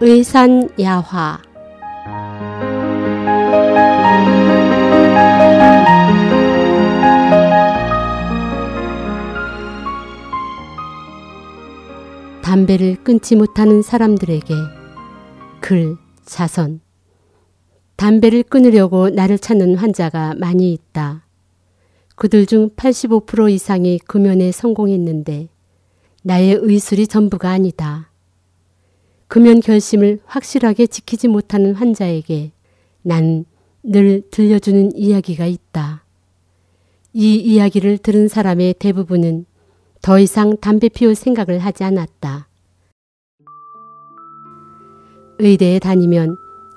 의산야화 담배를 끊지 못하는 사람들에게 글, 자선. 담배를 끊으려고 나를 찾는 환자가 많이 있다. 그들 중 85% 이상이 금연에 성공했는데 나의 의술이 전부가 아니다. 금연 결심을 확실하게 지키지 못하는 환자에게 난 늘 들려주는 이야기가 있다. 이 이야기를 들은 사람의 대부분은 더 이상 담배 피울 생각을 하지 않았다. 의대에 다니면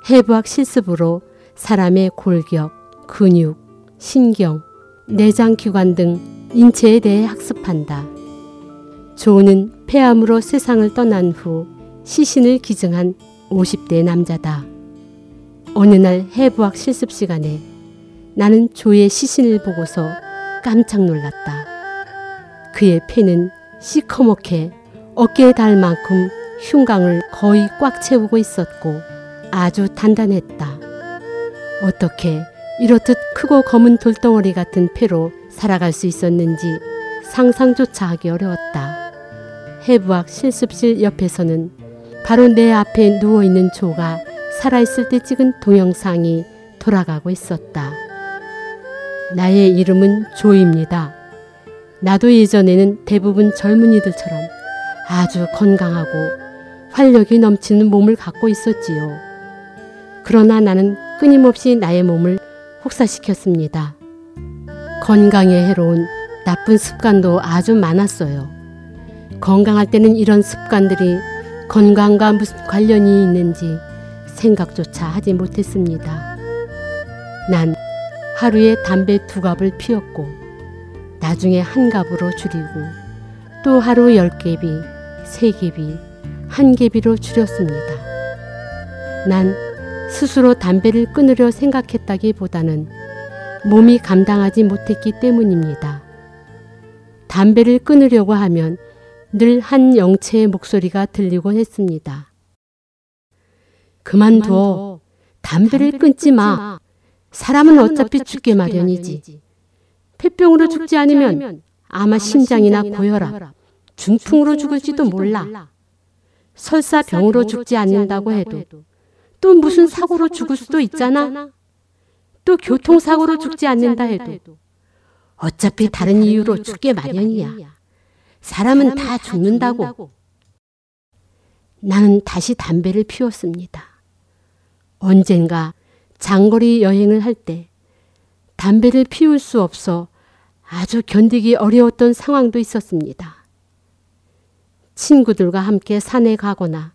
해부학 실습으로 사람의 골격, 근육, 신경, 내장기관 등 인체에 대해 학습한다. 조는 폐암으로 세상을 떠난 후 시신을 기증한 50대 남자다. 어느 날 해부학 실습 시간에 나는 조의 시신을 보고서 깜짝 놀랐다. 그의 폐는 시커멓게 어깨에 닿을 만큼 흉강을 거의 꽉 채우고 있었고 아주 단단했다. 어떻게 이렇듯 크고 검은 돌덩어리 같은 폐로 살아갈 수 있었는지 상상조차 하기 어려웠다. 해부학 실습실 옆에서는 바로 내 앞에 누워 있는 조가 살아있을 때 찍은 동영상이 돌아가고 있었다. 나의 이름은 조입니다. 나도 예전에는 대부분 젊은이들처럼 아주 건강하고 활력이 넘치는 몸을 갖고 있었지요. 그러나 나는 끊임없이 나의 몸을 혹사시켰습니다. 건강에 해로운 나쁜 습관도 아주 많았어요. 건강할 때는 이런 습관들이 건강과 무슨 관련이 있는지 생각조차 하지 못했습니다. 난 하루에 담배 두 갑을 피웠고 나중에 한 갑으로 줄이고 또 하루 열 개비, 세 개비, 한 개비로 줄였습니다. 난 스스로 담배를 끊으려 생각했다기보다는 몸이 감당하지 못했기 때문입니다. 담배를 끊으려고 하면 늘 한 영체의 목소리가 들리곤 했습니다. 그만둬. 담배를 끊지 마. 사람은 어차피 죽게 마련이지. 폐병으로 죽지 않으면 아마 심장이나 고혈압, 중풍으로 죽을지도 몰라. 설사 병으로 죽지 않는다고 해도 또 무슨 사고로 죽을 수도 있잖아. 또 교통사고로 죽지 않는다 해도 어차피 다른 이유로 죽게 마련이야. 사람은 다 죽는다고. 나는 다시 담배를 피웠습니다. 언젠가 장거리 여행을 할 때 담배를 피울 수 없어 아주 견디기 어려웠던 상황도 있었습니다. 친구들과 함께 산에 가거나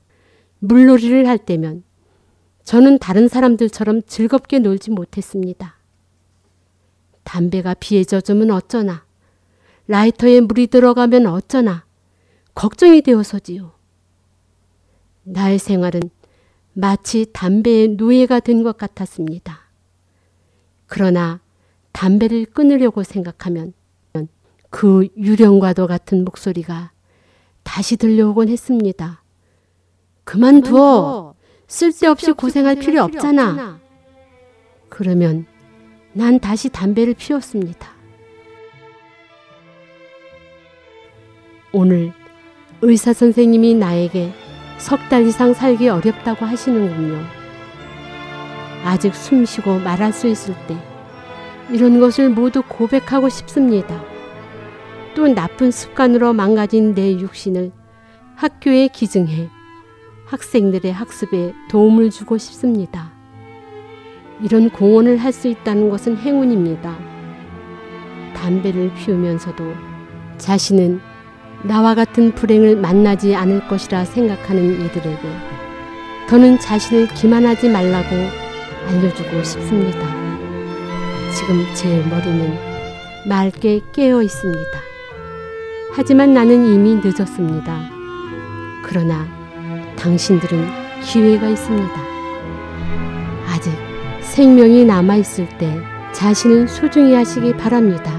물놀이를 할 때면 저는 다른 사람들처럼 즐겁게 놀지 못했습니다. 담배가 비에 젖으면 어쩌나, 라이터에 물이 들어가면 어쩌나, 걱정이 되어서지요. 나의 생활은 마치 담배의 노예가 된 것 같았습니다. 그러나 담배를 끊으려고 생각하면 그 유령과도 같은 목소리가 다시 들려오곤 했습니다. 그만두어! 쓸데없이 고생할 필요 없잖아. 그러면 난 다시 담배를 피웠습니다. 오늘 의사 선생님이 나에게 석 달 이상 살기 어렵다고 하시는군요. 아직 숨 쉬고 말할 수 있을 때 이런 것을 모두 고백하고 싶습니다. 또 나쁜 습관으로 망가진 내 육신을 학교에 기증해 학생들의 학습에 도움을 주고 싶습니다. 이런 공헌을 할 수 있다는 것은 행운입니다. 담배를 피우면서도 자신은 나와 같은 불행을 만나지 않을 것이라 생각하는 이들에게 더는 자신을 기만하지 말라고 알려주고 싶습니다. 지금 제 머리는 맑게 깨어 있습니다. 하지만 나는 이미 늦었습니다. 그러나 당신들은 기회가 있습니다. 아직 생명이 남아있을 때 자신을 소중히 하시기 바랍니다.